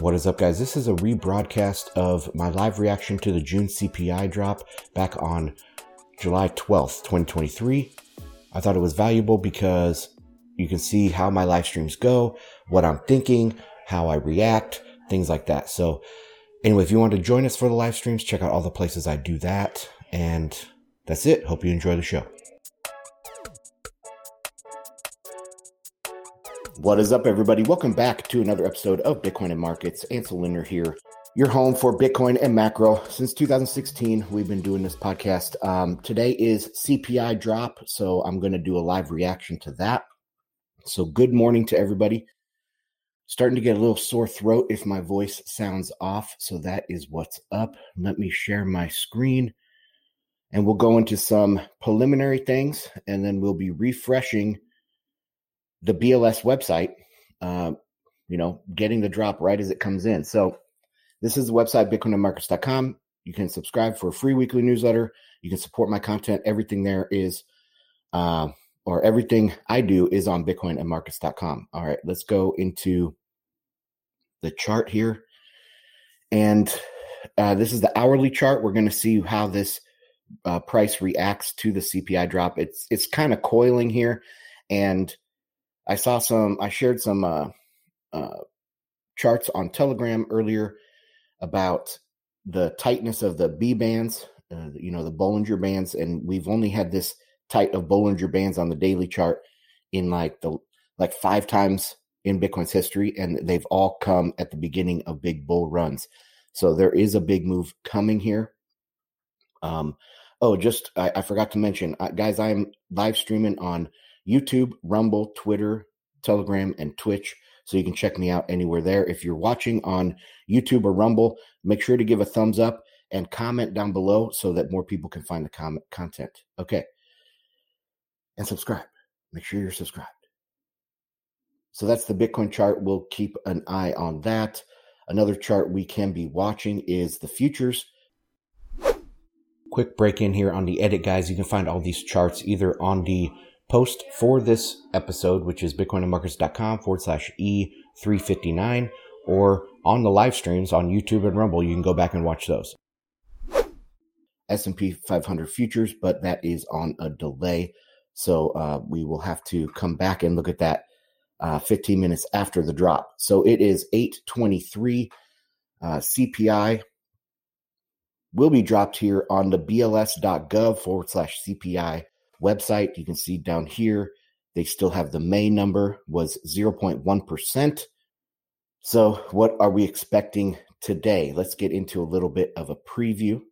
What is up, guys? This is a rebroadcast of my live reaction to the June CPI drop back on July 12th, 2023. I thought it was valuable because you can see how my live streams go, what I'm thinking, how I react, things like that. So, anyway, if you want to join us for the live streams, check out all the places I do that. And that's it. Hope you enjoy the show. What is up, everybody? Welcome back to another episode of Bitcoin and Markets. Ansel Lindner here, your home for Bitcoin and macro. Since 2016, we've been doing this podcast. Um, today is CPI drop, so I'm going to do a live reaction to that. So, good morning to everybody. Starting to get a little sore throat if my voice sounds off, so that is what's up. Let me share my screen and we'll go into some preliminary things and then we'll be refreshing the BLS website, uh, you know, getting the drop right as it comes in. So this is the website, bitcoinandmarkets.com. You can subscribe for a free weekly newsletter. You can support my content. Everything there is, uh, or everything I do is on bitcoinandmarkets.com. All right, let's go into the chart here. And uh, this is the hourly chart. We're going to see how this uh, price reacts to the CPI drop. It's it's kind of coiling here, and I saw some. I shared some uh, uh, charts on Telegram earlier about the tightness of the B bands. Uh, you know the Bollinger bands, and we've only had this tight of Bollinger bands on the daily chart in like the like five times in Bitcoin's history, and they've all come at the beginning of big bull runs. So there is a big move coming here. Um, oh, just I, I forgot to mention, uh, guys, I am live streaming on YouTube, Rumble, Twitter, Telegram, and Twitch. So you can check me out anywhere there. If you're watching on YouTube or Rumble, make sure to give a thumbs up and comment down below so that more people can find the comment content. Okay. And subscribe. Make sure you're subscribed. So that's the Bitcoin chart. We'll keep an eye on that. Another chart we can be watching is the futures. Quick break in here on the edit, guys. You can find all these charts either on the post for this episode, which is bitcoinandmarkets.com forward slash E359, or on the live streams on YouTube and Rumble. You can go back and watch those. S&P 500 futures, but that is on a delay. So uh, we will have to come back and look at that uh, 15 minutes after the drop. So it is 823 uh, CPI will be dropped here on the bls.gov forward slash CPI website. You can see down here, they still have the May number was 0.1%. So, what are we expecting today? Let's get into a little bit of a preview.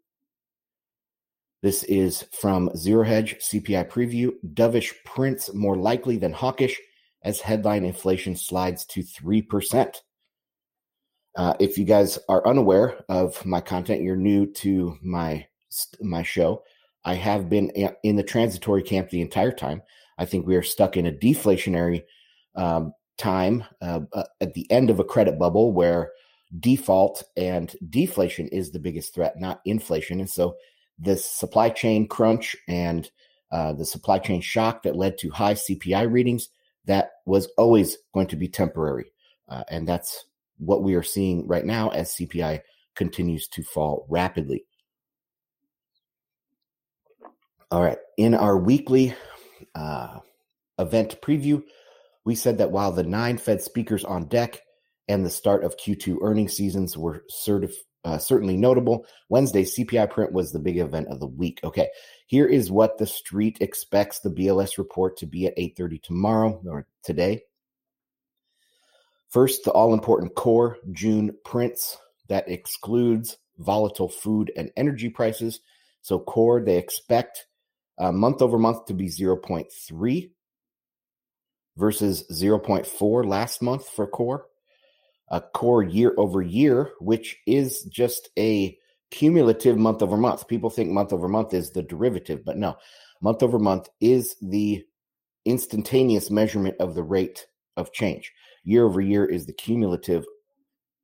This is from Zero Hedge CPI preview. Dovish prints more likely than hawkish as headline inflation slides to 3%. Uh, if you guys are unaware of my content, you're new to my my show. I have been in the transitory camp the entire time. I think we are stuck in a deflationary um, time uh, uh, at the end of a credit bubble where default and deflation is the biggest threat, not inflation. And so this supply chain crunch and uh, the supply chain shock that led to high CPI readings that was always going to be temporary, uh, and that's what we are seeing right now as CPI continues to fall rapidly. All right. In our weekly uh, event preview, we said that while the nine Fed speakers on deck and the start of Q2 earnings seasons were certif- uh, certainly notable, Wednesday CPI print was the big event of the week. Okay, here is what the street expects the BLS report to be at 8:30 tomorrow or today. First, the all-important core June prints that excludes volatile food and energy prices. So core, they expect uh, month over month to be 0.3 versus 0.4 last month for core. A core year over year, which is just a cumulative month over month. People think month over month is the derivative, but no, month over month is the instantaneous measurement of the rate of change. Year over year is the cumulative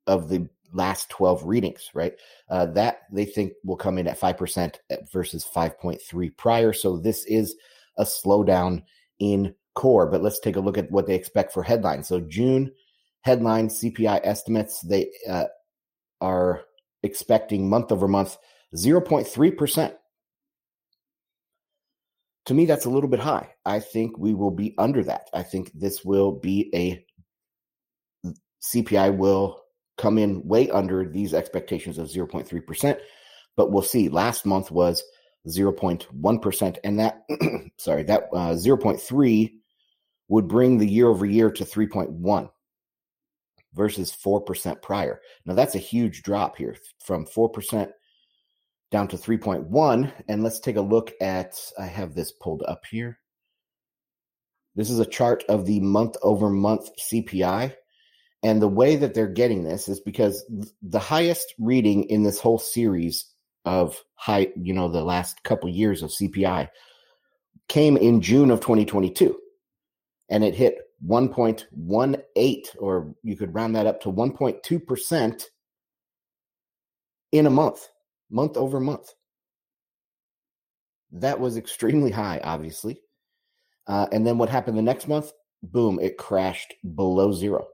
of the last 12 readings, right? Uh, that they think will come in at 5% versus 5.3 prior. So this is a slowdown in core. But let's take a look at what they expect for headlines. So June headline CPI estimates. They uh, are expecting month over month 0.3%. To me, that's a little bit high. I think we will be under that. I think this will be a CPI will come in way under these expectations of 0.3%, but we'll see. Last month was 0.1%, and that, sorry, that uh, 0.3 would bring the year over year to 3.1 versus 4% prior. Now, that's a huge drop here from 4% down to 3.1. And let's take a look at, I have this pulled up here. This is a chart of the month over month CPI. And the way that they're getting this is because the highest reading in this whole series of high, you know, the last couple years of CPI came in June of 2022. And it hit 1.18, or you could round that up to 1.2% in a month, month over month. That was extremely high, obviously. Uh, and then what happened the next month? Boom, it crashed below zero.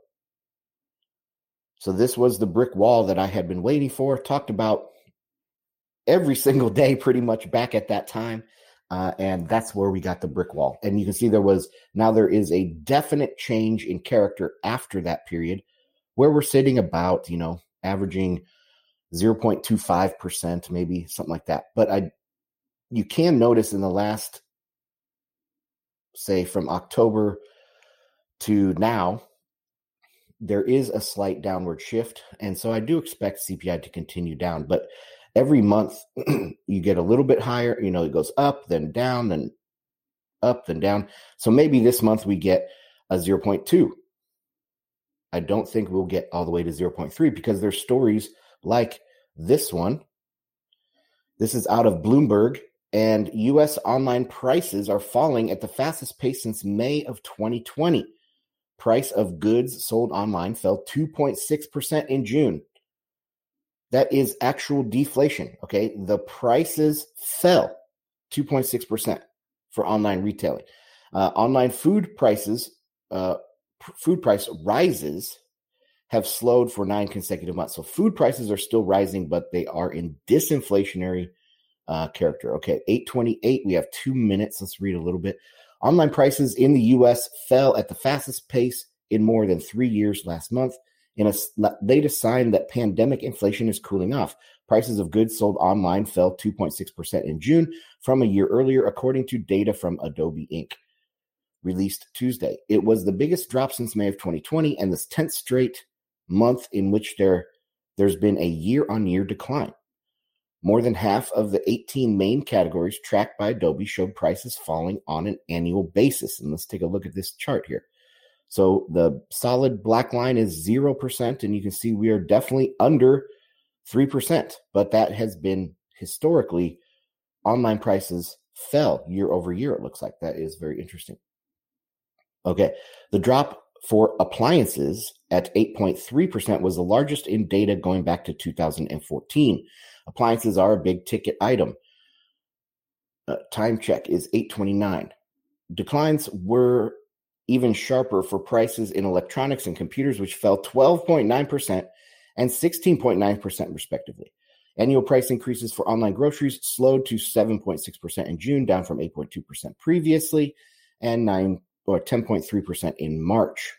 So this was the brick wall that I had been waiting for, talked about every single day pretty much back at that time. Uh, and that's where we got the brick wall. And you can see there was now there is a definite change in character after that period where we're sitting about, you know, averaging 0.25%, maybe something like that. But I, you can notice in the last, say, from October to now, there is a slight downward shift. And so I do expect CPI to continue down. But every month you get a little bit higher. You know, it goes up, then down, then up, then down. So maybe this month we get a 0.2. I don't think we'll get all the way to 0.3 because there's stories like this one. This is out of Bloomberg, and US online prices are falling at the fastest pace since May of 2020. Price of goods sold online fell 2.6% in June that is actual deflation. Okay. The prices fell 2.6% for online retailing. Uh, online food prices, uh, food price rises have slowed for nine consecutive months. So food prices are still rising, but they are in disinflationary uh, character. Okay. 828. We have two minutes. Let's read a little bit. Online prices in the US fell at the fastest pace in more than three years last month in a latest sign that pandemic inflation is cooling off. Prices of goods sold online fell 2.6% in June from a year earlier, according to data from Adobe Inc. Released Tuesday. It was the biggest drop since May of 2020 and the 10th straight month in which there, there's been a year on year decline. More than half of the 18 main categories tracked by Adobe showed prices falling on an annual basis. And let's take a look at this chart here. So the solid black line is 0%, and you can see we are definitely under 3%, but that has been historically online prices fell year over year. It looks like that is very interesting. Okay. The drop for appliances at 8.3% was the largest in data going back to 2014. Appliances are a big ticket item. Uh, time check is 829. Declines were even sharper for prices in electronics and computers, which fell 12.9% and 16.9%, respectively. Annual price increases for online groceries slowed to 7.6% in June, down from 8.2% previously, and 9 or 10.3% in March.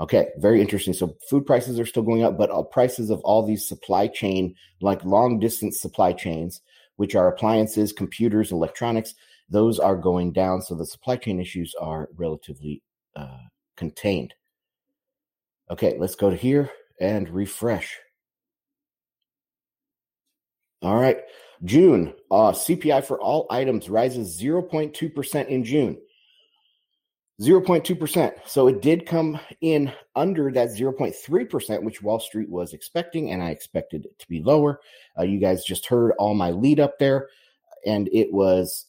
Okay, very interesting. So food prices are still going up, but uh, prices of all these supply chain, like long distance supply chains, which are appliances, computers, electronics, those are going down. So the supply chain issues are relatively uh, contained. Okay, let's go to here and refresh. All right, June uh, CPI for all items rises 0.2% in June. 0.2%. So it did come in under that 0.3%, which Wall Street was expecting, and I expected it to be lower. Uh, you guys just heard all my lead up there, and it was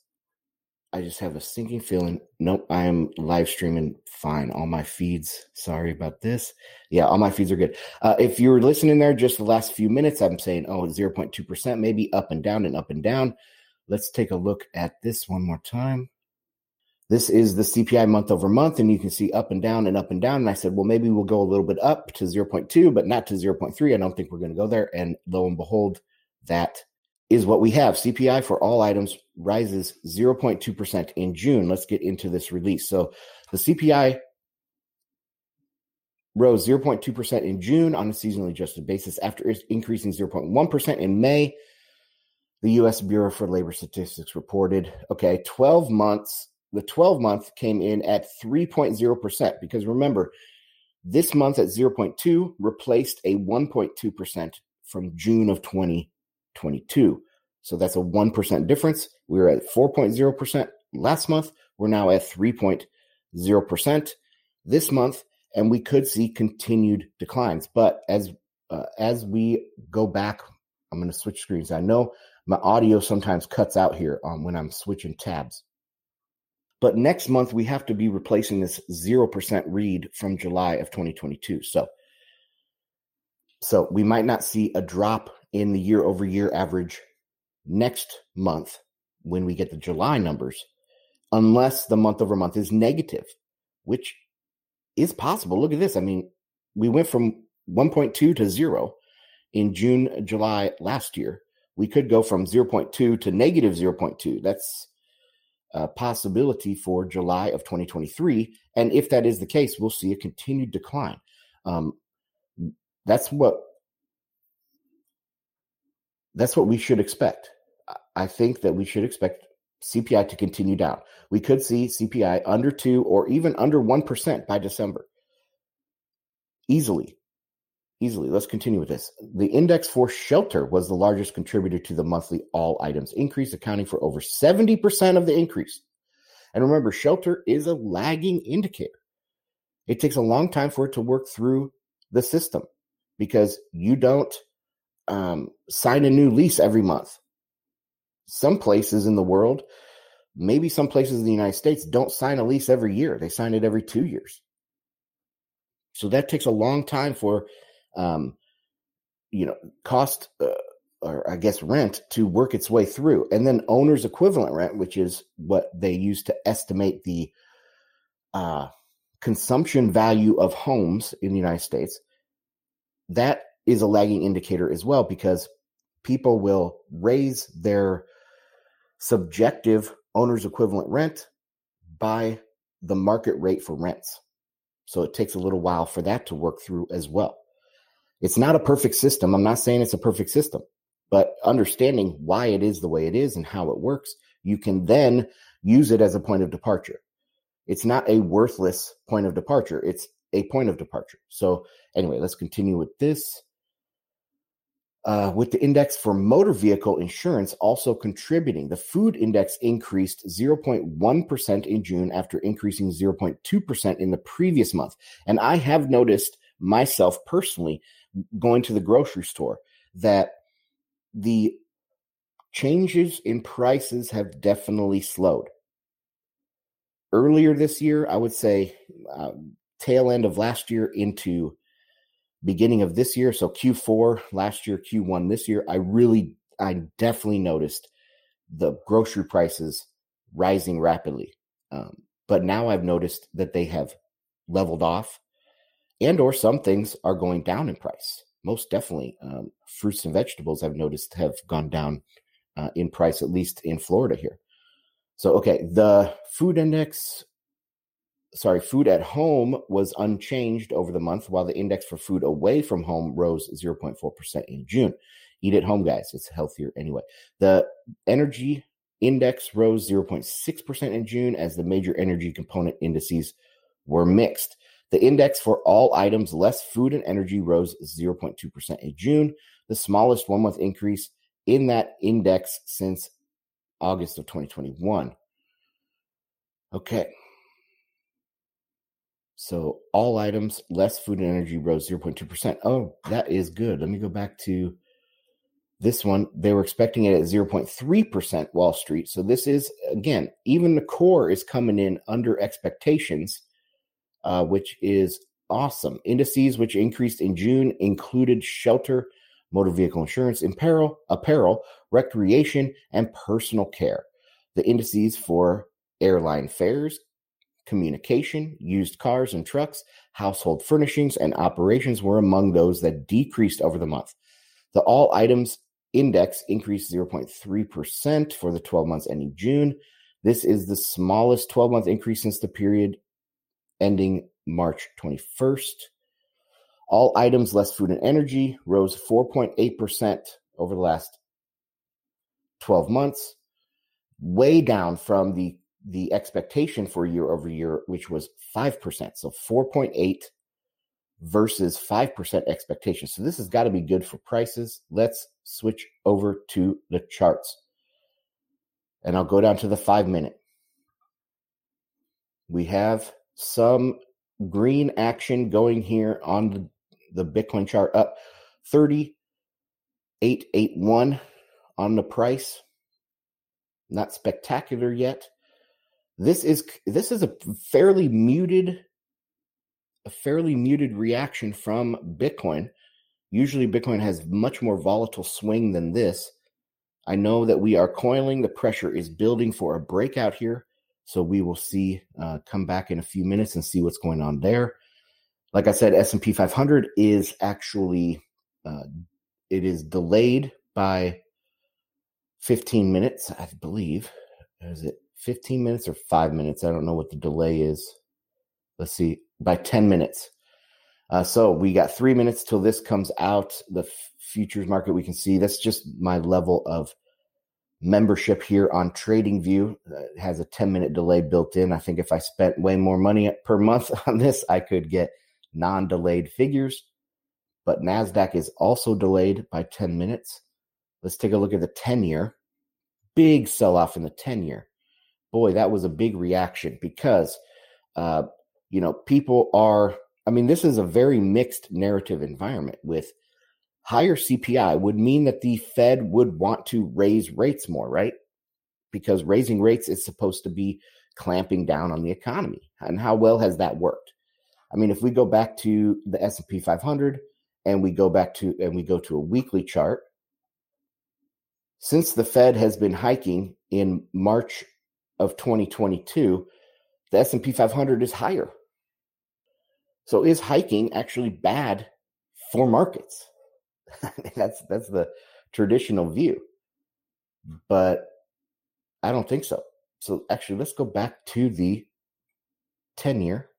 I just have a sinking feeling. Nope, I am live streaming fine. All my feeds. Sorry about this. Yeah, all my feeds are good. Uh, if you're listening there just the last few minutes, I'm saying, oh, 0.2%, maybe up and down and up and down. Let's take a look at this one more time. This is the CPI month over month, and you can see up and down and up and down. And I said, well, maybe we'll go a little bit up to 0.2, but not to 0.3. I don't think we're going to go there. And lo and behold, that is what we have. CPI for all items rises 0.2% in June. Let's get into this release. So the CPI rose 0.2% in June on a seasonally adjusted basis after increasing 0.1% in May. The U.S. Bureau for Labor Statistics reported, okay, 12 months the 12 month came in at 3.0%, because remember, this month at 0.2 replaced a 1.2% from June of 2022. So that's a 1% difference. We were at 4.0% last month. We're now at 3.0% this month, and we could see continued declines. But as uh, as we go back, I'm going to switch screens. I know my audio sometimes cuts out here um, when I'm switching tabs. But next month, we have to be replacing this 0% read from July of 2022. So, so we might not see a drop in the year over year average next month when we get the July numbers, unless the month over month is negative, which is possible. Look at this. I mean, we went from 1.2 to 0 in June, July last year. We could go from 0.2 to negative 0.2. That's uh, possibility for July of 2023. And if that is the case, we'll see a continued decline. Um, that's what that's what we should expect. I think that we should expect CPI to continue down. We could see CPI under two or even under one percent by December. Easily, easily. Let's continue with this. The index for shelter was the largest contributor to the monthly all items increase, accounting for over 70% of the increase. And remember, shelter is a lagging indicator. It takes a long time for it to work through the system because you don't um, sign a new lease every month. Some places in the world, maybe some places in the United States, don't sign a lease every year. They sign it every two years. So that takes a long time for um, you know, cost uh, or I guess rent to work its way through, and then owner's equivalent rent, which is what they use to estimate the uh, consumption value of homes in the United States. That is a lagging indicator as well because people will raise their subjective owner's equivalent rent by the market rate for rents. So it takes a little while for that to work through as well. It's not a perfect system. I'm not saying it's a perfect system, but understanding why it is the way it is and how it works, you can then use it as a point of departure. It's not a worthless point of departure. It's a point of departure. So anyway, let's continue with this. Uh, with the index for motor vehicle insurance also contributing. The food index increased 0.1% in June after increasing 0.2% in the previous month. And I have noticed myself personally going to the grocery store that the changes in prices have definitely slowed. Earlier this year, I would say uh, tail end of last year into beginning of this year, so Q4 last year, Q1 this year, I really, I definitely noticed the grocery prices rising rapidly. Um, but now I've noticed that they have leveled off and or some things are going down in price. Most definitely um, fruits and vegetables i've noticed have gone down uh, in price at least in florida here. So okay the food index sorry food at home was unchanged over the month while the index for food away from home rose 0.4% in june. Eat at home guys it's healthier anyway. The energy index rose 0.6% in june as the major energy component indices were mixed the index for all items less food and energy rose 0.2% in June, the smallest one month increase in that index since August of 2021. Okay. So all items less food and energy rose 0.2%. Oh, that is good. Let me go back to this one. They were expecting it at 0.3% Wall Street. So this is, again, even the core is coming in under expectations uh, which is awesome. Indices which increased in June included shelter, motor vehicle insurance, apparel, apparel, recreation, and personal care. The indices for airline fares, communication, used cars and trucks, household furnishings, and operations were among those that decreased over the month. The all items index increased 0.3% for the 12 months ending June. This is the smallest 12 month increase since the period ending March 21st. All items less food and energy rose 4.8% over the last 12 months, way down from the the expectation for year over year, which was 5%. So 4.8 versus 5% expectation. So this has got to be good for prices. Let's switch over to the charts. And I'll go down to the five minute. We have some green action going here on the, Bitcoin chart up 3881 on the price. Not spectacular yet. This is this is a fairly muted a fairly muted reaction from Bitcoin. Usually Bitcoin has much more volatile swing than this. I know that we are coiling. The pressure is building for a breakout here. So we will see, uh, come back in a few minutes and see what's going on there. Like I said, S&P 500 is actually, uh, it is delayed by 15 minutes, I believe. Is it 15 minutes or five minutes? I don't know what the delay is. Let's see, by 10 minutes. Uh, so we got three minutes till this comes out. The f- futures market, we can see that's just my level of membership here on TradingView. It has a 10 minute delay built in. I think if I spent way more money per month on this, I could get non delayed figures. But NASDAQ is also delayed by 10 minutes. Let's take a look at the 10 year. Big sell off in the 10 year. Boy, that was a big reaction because, uh, you know, people are, I mean, this is a very mixed narrative environment with higher CPI would mean that the Fed would want to raise rates more, right? Because raising rates is supposed to be clamping down on the economy. And how well has that worked? I mean, if we go back to the S&P 500 and we go back to and we go to a weekly chart, since the Fed has been hiking in March of 2022, the S&P 500 is higher. So is hiking actually bad for markets? that's that's the traditional view. But I don't think so. So actually let's go back to the 10 year.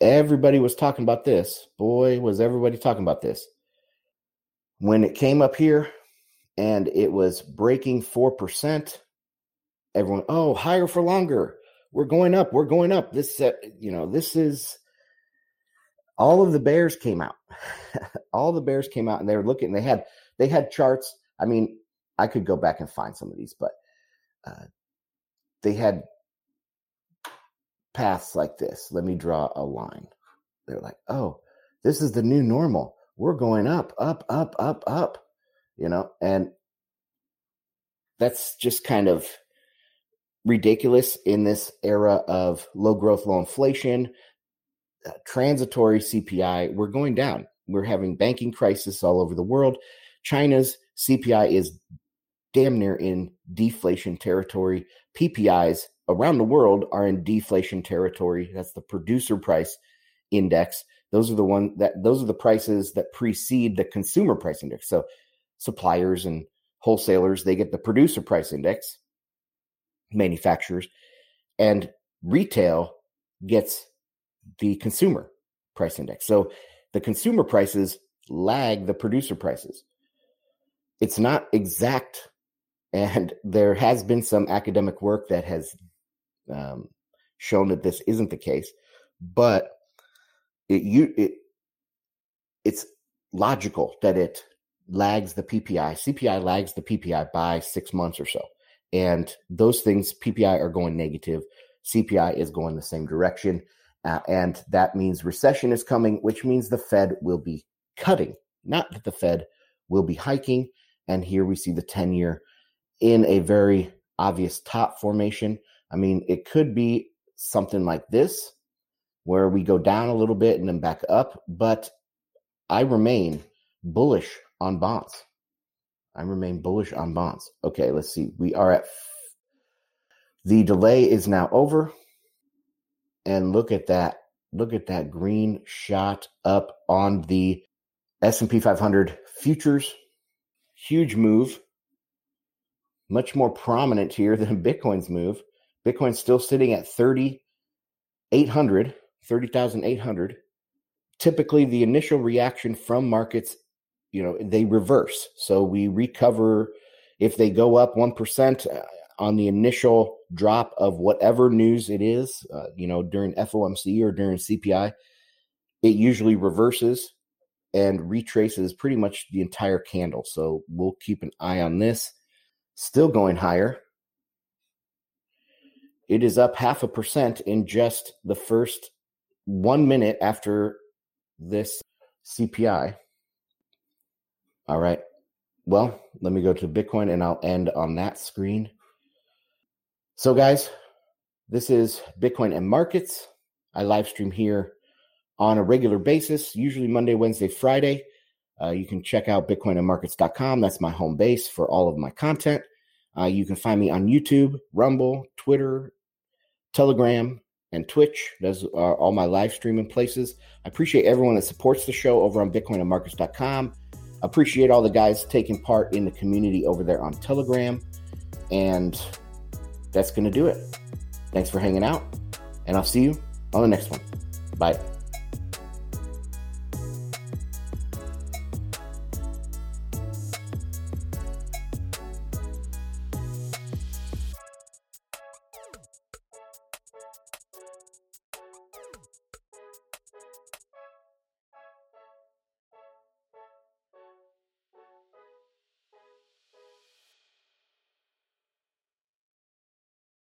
Everybody was talking about this. Boy, was everybody talking about this. When it came up here and it was breaking 4%, everyone, oh, higher for longer. We're going up. We're going up. This, uh, you know, this is all of the bears came out. all the bears came out and they were looking. They had they had charts. I mean, I could go back and find some of these, but uh, they had paths like this. Let me draw a line. They're like, oh, this is the new normal. We're going up, up, up, up, up. You know, and that's just kind of ridiculous in this era of low growth, low inflation, Uh, transitory CPI. We're going down. We're having banking crisis all over the world. China's CPI is damn near in deflation territory. PPIs around the world are in deflation territory. That's the producer price index. Those are the one that those are the prices that precede the consumer price index. So suppliers and wholesalers, they get the producer price index, manufacturers, and retail gets the consumer price index. So the consumer prices lag the producer prices. It's not exact, and there has been some academic work that has um, shown that this isn't the case. But it you it it's logical that it lags the PPI. CPI lags the PPI by six months or so, and those things PPI are going negative. CPI is going the same direction. Uh, and that means recession is coming, which means the Fed will be cutting, not that the Fed will be hiking. And here we see the 10 year in a very obvious top formation. I mean, it could be something like this, where we go down a little bit and then back up, but I remain bullish on bonds. I remain bullish on bonds. Okay, let's see. We are at The delay is now over. And look at that. Look at that green shot up on the S&P 500 futures. Huge move. Much more prominent here than Bitcoin's move. Bitcoin's still sitting at 30,800, 30,800. Typically the initial reaction from markets, you know, they reverse. So we recover if they go up 1% uh, on the initial drop of whatever news it is, uh, you know, during FOMC or during CPI, it usually reverses and retraces pretty much the entire candle. So we'll keep an eye on this. Still going higher. It is up half a percent in just the first one minute after this CPI. All right. Well, let me go to Bitcoin and I'll end on that screen. So, guys, this is Bitcoin and Markets. I live stream here on a regular basis, usually Monday, Wednesday, Friday. Uh, you can check out bitcoinandmarkets.com. That's my home base for all of my content. Uh, you can find me on YouTube, Rumble, Twitter, Telegram, and Twitch. Those are all my live streaming places. I appreciate everyone that supports the show over on bitcoinandmarkets.com. Appreciate all the guys taking part in the community over there on Telegram. And that's going to do it. Thanks for hanging out, and I'll see you on the next one. Bye.